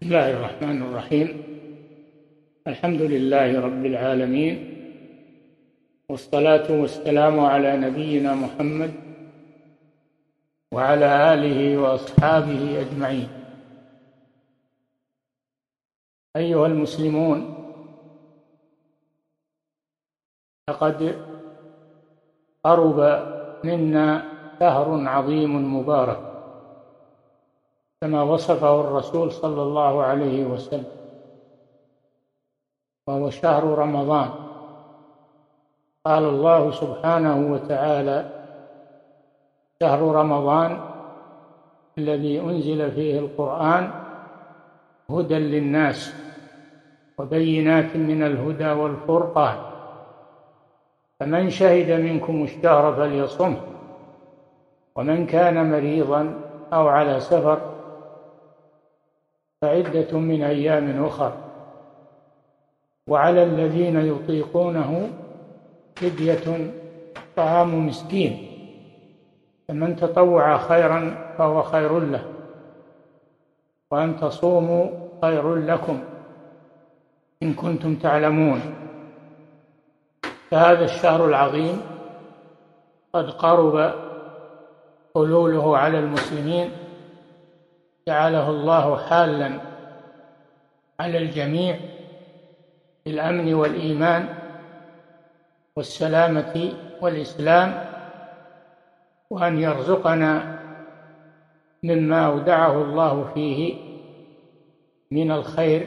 بسم الله الرحمن الرحيم. الحمد لله رب العالمين والصلاة والسلام على نبينا محمد وعلى آله وأصحابه أجمعين. أيها المسلمون لقد قرب منا شهر عظيم مبارك. كما وصفه الرسول صلى الله عليه وسلم. وهو شهر رمضان. قال الله سبحانه وتعالى شهر رمضان الذي أنزل فيه القرآن هدى للناس وبينات من الهدى والفرقان. فمن شهد منكم الشهر فليصمه ومن كان مريضا أو على سفر فعدة من أيام أخر. وعلى الذين يطيقونه فدية طعام مسكين. فمن تطوع خيرا فهو خير له. وأن تصوموا خير لكم إن كنتم تعلمون. فهذا الشهر العظيم قد قرب حلوله على المسلمين جعله الله حالا على الجميع بالامن والإيمان والسلامة والإسلام وأن يرزقنا مما أودعه الله فيه من الخير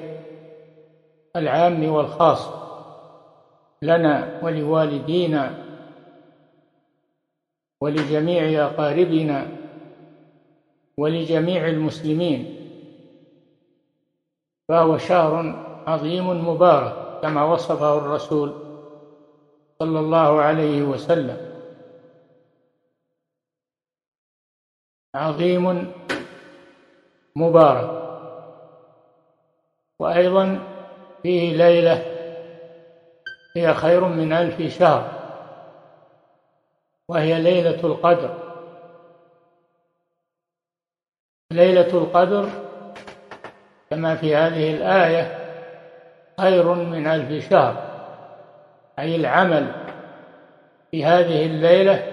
العام والخاص لنا ولوالدينا ولجميع أقاربنا ولجميع المسلمين. فهو شهر عظيم مبارك كما وصفه الرسول صلى الله عليه وسلم. عظيم مبارك. وأيضا فيه ليلة هي خير من ألف شهر وهي ليلة القدر. ليلة القدر كما في هذه الآية خير من ألف شهر. أي العمل في هذه الليلة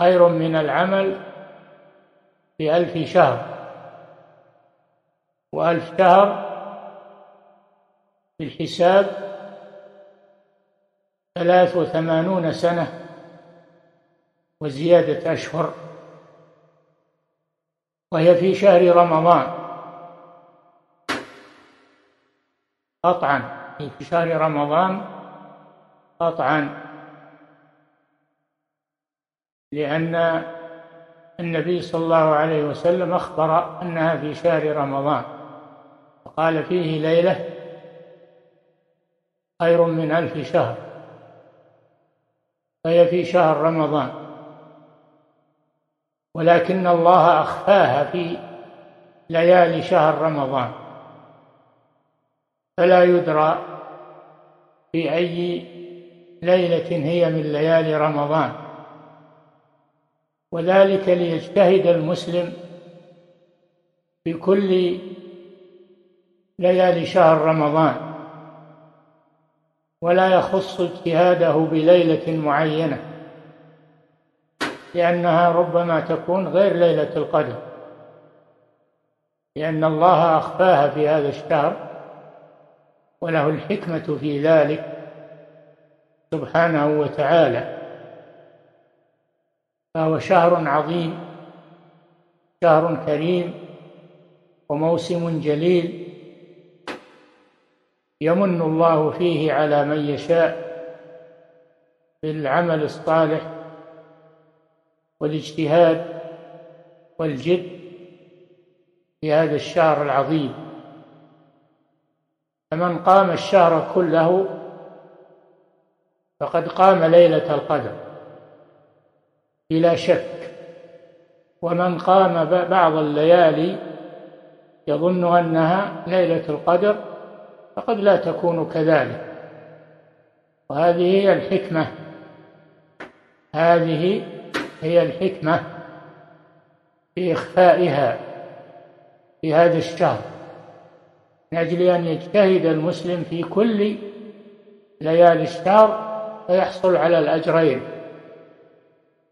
خير من العمل في ألف شهر. وألف شهر في الحساب ثلاث وثمانون سنة وزيادة أشهر. وهي في شهر رمضان. قطعا. في شهر رمضان قطعا. لأن النبي صلى الله عليه وسلم أخبر أنها في شهر رمضان. وقال فيه ليلة خير من ألف شهر. فهي في شهر رمضان. ولكن الله أخفاها في ليالي شهر رمضان. فلا يدرى في أي ليلة هي من ليالي رمضان. وذلك ليجتهد المسلم في كل ليالي شهر رمضان. ولا يخص اجتهاده بليلة معينة. لأنها ربما تكون غير ليلة القدر لأن الله أخفاها في هذا الشهر وله الحكمة في ذلك سبحانه وتعالى. فهو شهر عظيم شهر كريم وموسم جليل يمن الله فيه على من يشاء بالعمل الصالح والاجتهاد والجد في هذا الشهر العظيم. فمن قام الشهر كله فقد قام ليلة القدر بلا شك. ومن قام بعض الليالي يظن أنها ليلة القدر فقد لا تكون كذلك. وهذه هي الحكمة هذه هي الحكمة في إخفائها في هذا الشهر من أجل أن يجتهد المسلم في كل ليالي الشهر فيحصل على الأجرين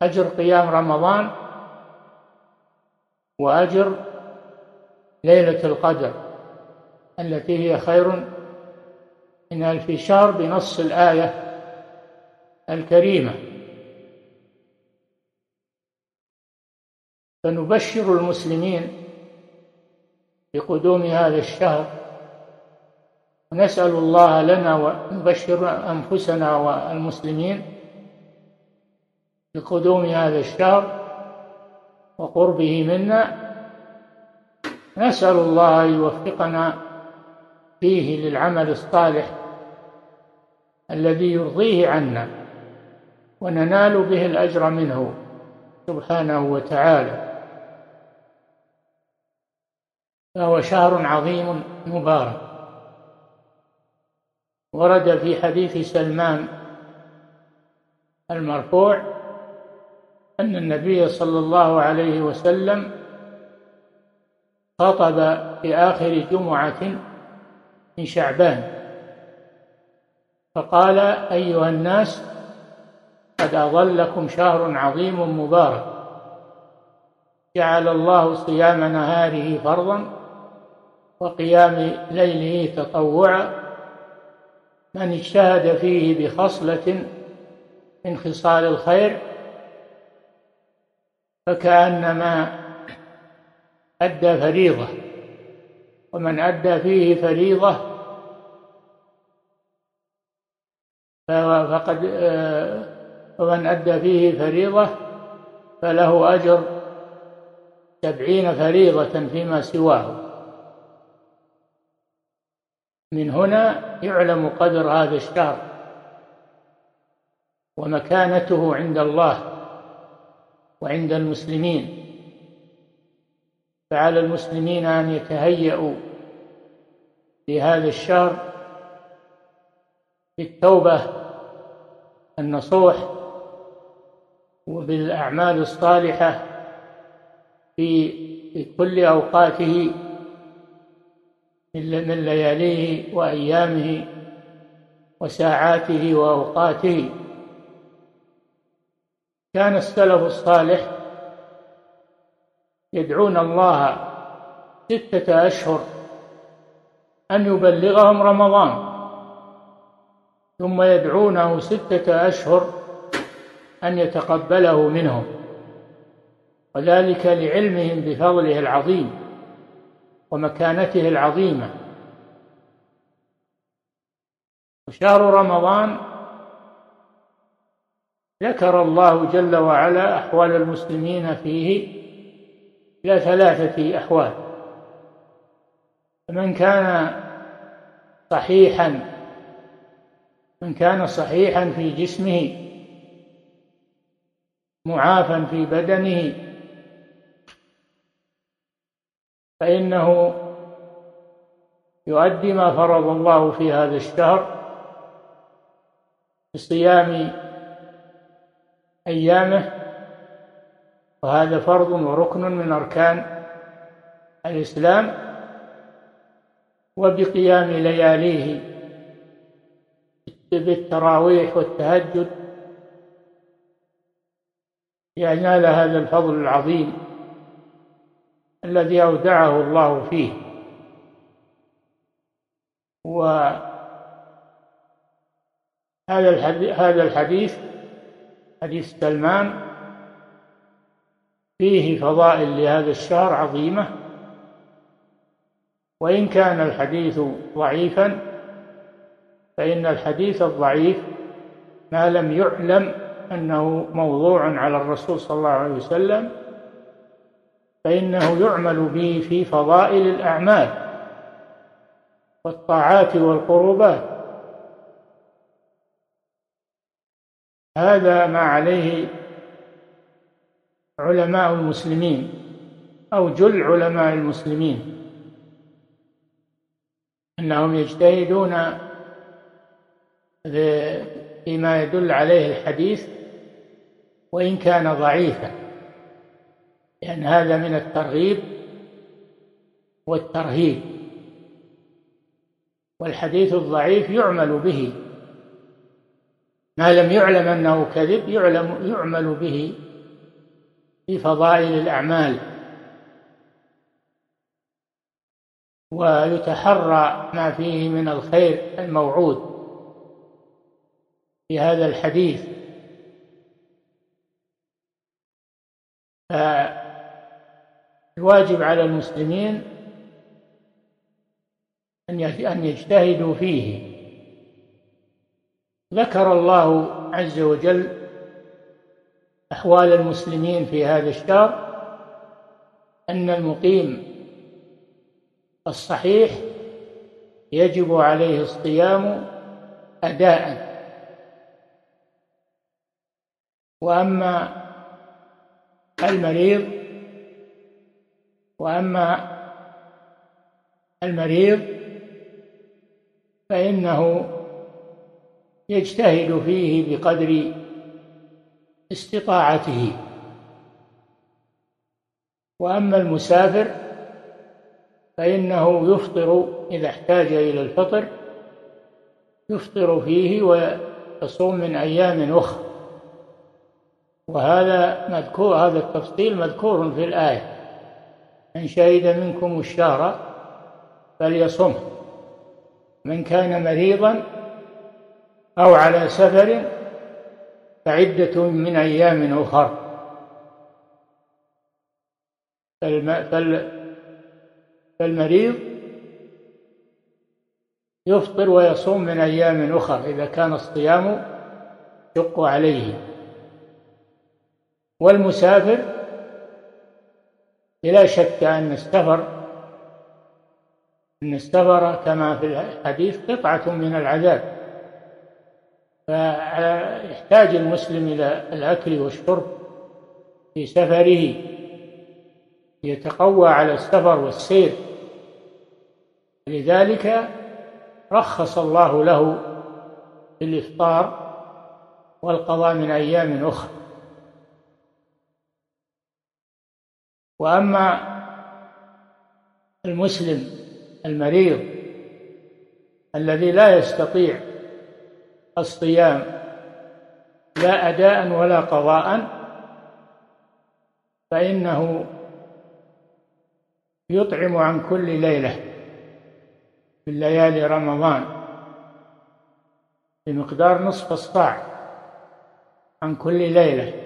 أجر قيام رمضان وأجر ليلة القدر التي هي خير من ألف شهر بنص الآية الكريمة. فنبشر المسلمين بقدوم هذا الشهر. ونسأل الله لنا ونبشر أنفسنا والمسلمين بقدوم هذا الشهر وقربه منا. نسأل الله أن يوفقنا فيه للعمل الصالح الذي يرضيه عنا وننال به الأجر منه سبحانه وتعالى. فهو شهر عظيم مبارك. ورد في حديث سلمان المرفوع أن النبي صلى الله عليه وسلم خطب في آخر جمعة من شعبان. فقال أيها الناس قد أظلكم شهر عظيم مبارك. جعل الله صيام نهاره فرضا وقيام ليله تطوعا من اجتهد فيه بخصلة من خصال الخير فكأنما أدى فريضة ومن أدى فيه فريضة فقد ومن أدى فيه فريضة فله أجر سبعين فريضة فيما سواه. من هنا يعلم قدر هذا الشهر ومكانته عند الله وعند المسلمين. فعلى المسلمين أن يتهيأوا لهذا الشهر بالتوبة النصوح وبالأعمال الصالحة في كل أوقاته من لياليه وأيامه وساعاته وأوقاته. كان السلف الصالح يدعون الله ستة أشهر أن يبلغهم رمضان ثم يدعونه ستة أشهر أن يتقبله منهم وذلك لعلمهم بفضله العظيم. ومكانته العظيمة. وشهر رمضان ذكر الله جل وعلا أحوال المسلمين فيه إلى ثلاثة أحوال. من كان صحيحا من كان صحيحا في جسمه معافا في بدنه فإنه يؤدي ما فرض الله في هذا الشهر بصيام أيامه وهذا فرض وركن من أركان الإسلام وبقيام لياليه بالتراويح والتهجد ينال هذا الفضل العظيم. الذي أودعه الله فيه. وهذا الحديث هذا الحديث حديث سلمان فيه فضائل لهذا الشهر عظيمة. وإن كان الحديث ضعيفا فإن الحديث الضعيف ما لم يعلم أنه موضوع على الرسول صلى الله عليه وسلم فإنه يعمل به في فضائل الأعمال والطاعات والقربات. هذا ما عليه علماء المسلمين أو جل علماء المسلمين أنهم يجتهدون فيما يدل عليه الحديث وإن كان ضعيفا. لأن هذا من الترغيب والترهيب. والحديث الضعيف يعمل به. ما لم يعلم أنه كذب يعلم يعمل به في فضائل الأعمال. ويتحرى ما فيه من الخير الموعود في هذا الحديث. فالواجب على المسلمين أن يجتهدوا فيه. ذكر الله عز وجل أحوال المسلمين في هذا الشهر أن المقيم الصحيح يجب عليه الصيام أداء. وأما المريض وأما المريض فإنه يجتهد فيه بقدر استطاعته. وأما المسافر فإنه يفطر إذا احتاج إلى الفطر يفطر فيه ويصوم من أيام أخرى. وهذا مذكور هذا التفصيل مذكور في الآية. من شهد منكم الشهر فليصم. من كان مريضا أو على سفر فعدة من أيام أخر. فالمريض يفطر ويصوم من أيام أخر إذا كان الصيام يشق عليه. والمسافر لا شك أن السفر أن السفر كما في الحديث قطعة من العذاب. فيحتاج المسلم إلى الأكل والشرب في سفره. يتقوى على السفر والسير. لذلك رخص الله له في الإفطار والقضاء من أيام أخرى. وأما المسلم المريض الذي لا يستطيع الصيام لا أداء ولا قضاء فإنه يطعم عن كل ليلة في ليالي رمضان بمقدار نصف الصاع عن كل ليلة.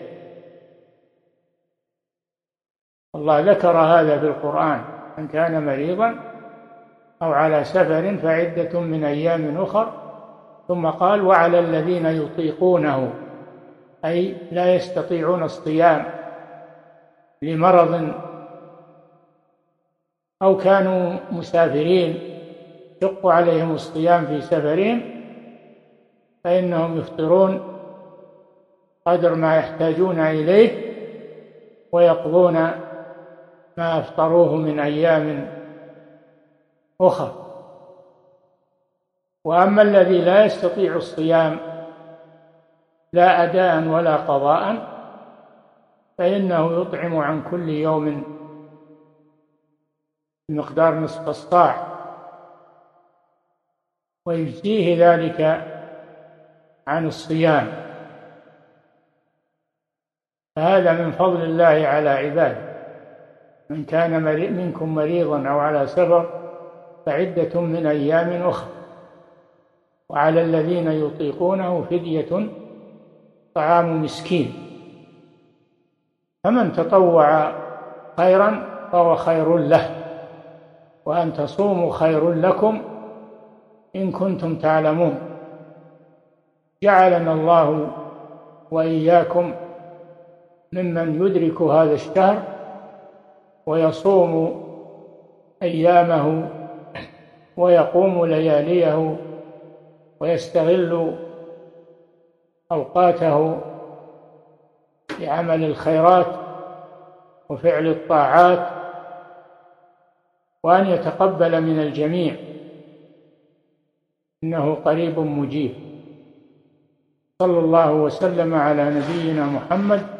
الله ذكر هذا في القرآن من كان مريضا أو على سفر فعدة من أيام أخر ثم قال وعلى الذين يطيقونه أي لا يستطيعون الصيام لمرض أو كانوا مسافرين يشق عليهم الصيام في سفرهم فإنهم يفطرون قدر ما يحتاجون إليه ويقضون ما أفطروه من أيام أخرى وأما الذي لا يستطيع الصيام لا اداء ولا قضاء فإنه يطعم عن كل يوم بمقدار نصف الصاع. ويجزيه ذلك عن الصيام. فهذا من فضل الله على عباده. من كان منكم مريضا أو على سفر فعدة من أيام أخرى. وعلى الذين يطيقونه فدية طعام مسكين. فمن تطوع خيرا فهو خير له. وأن تصوموا خير لكم إن كنتم تعلمون. جعلنا الله وإياكم ممن يدرك هذا الشهر ويصوم أيامه ويقوم لياليه ويستغل أوقاته بعمل الخيرات وفعل الطاعات وأن يتقبل من الجميع. إنه قريب مجيب. صلى الله وسلم على نبينا محمد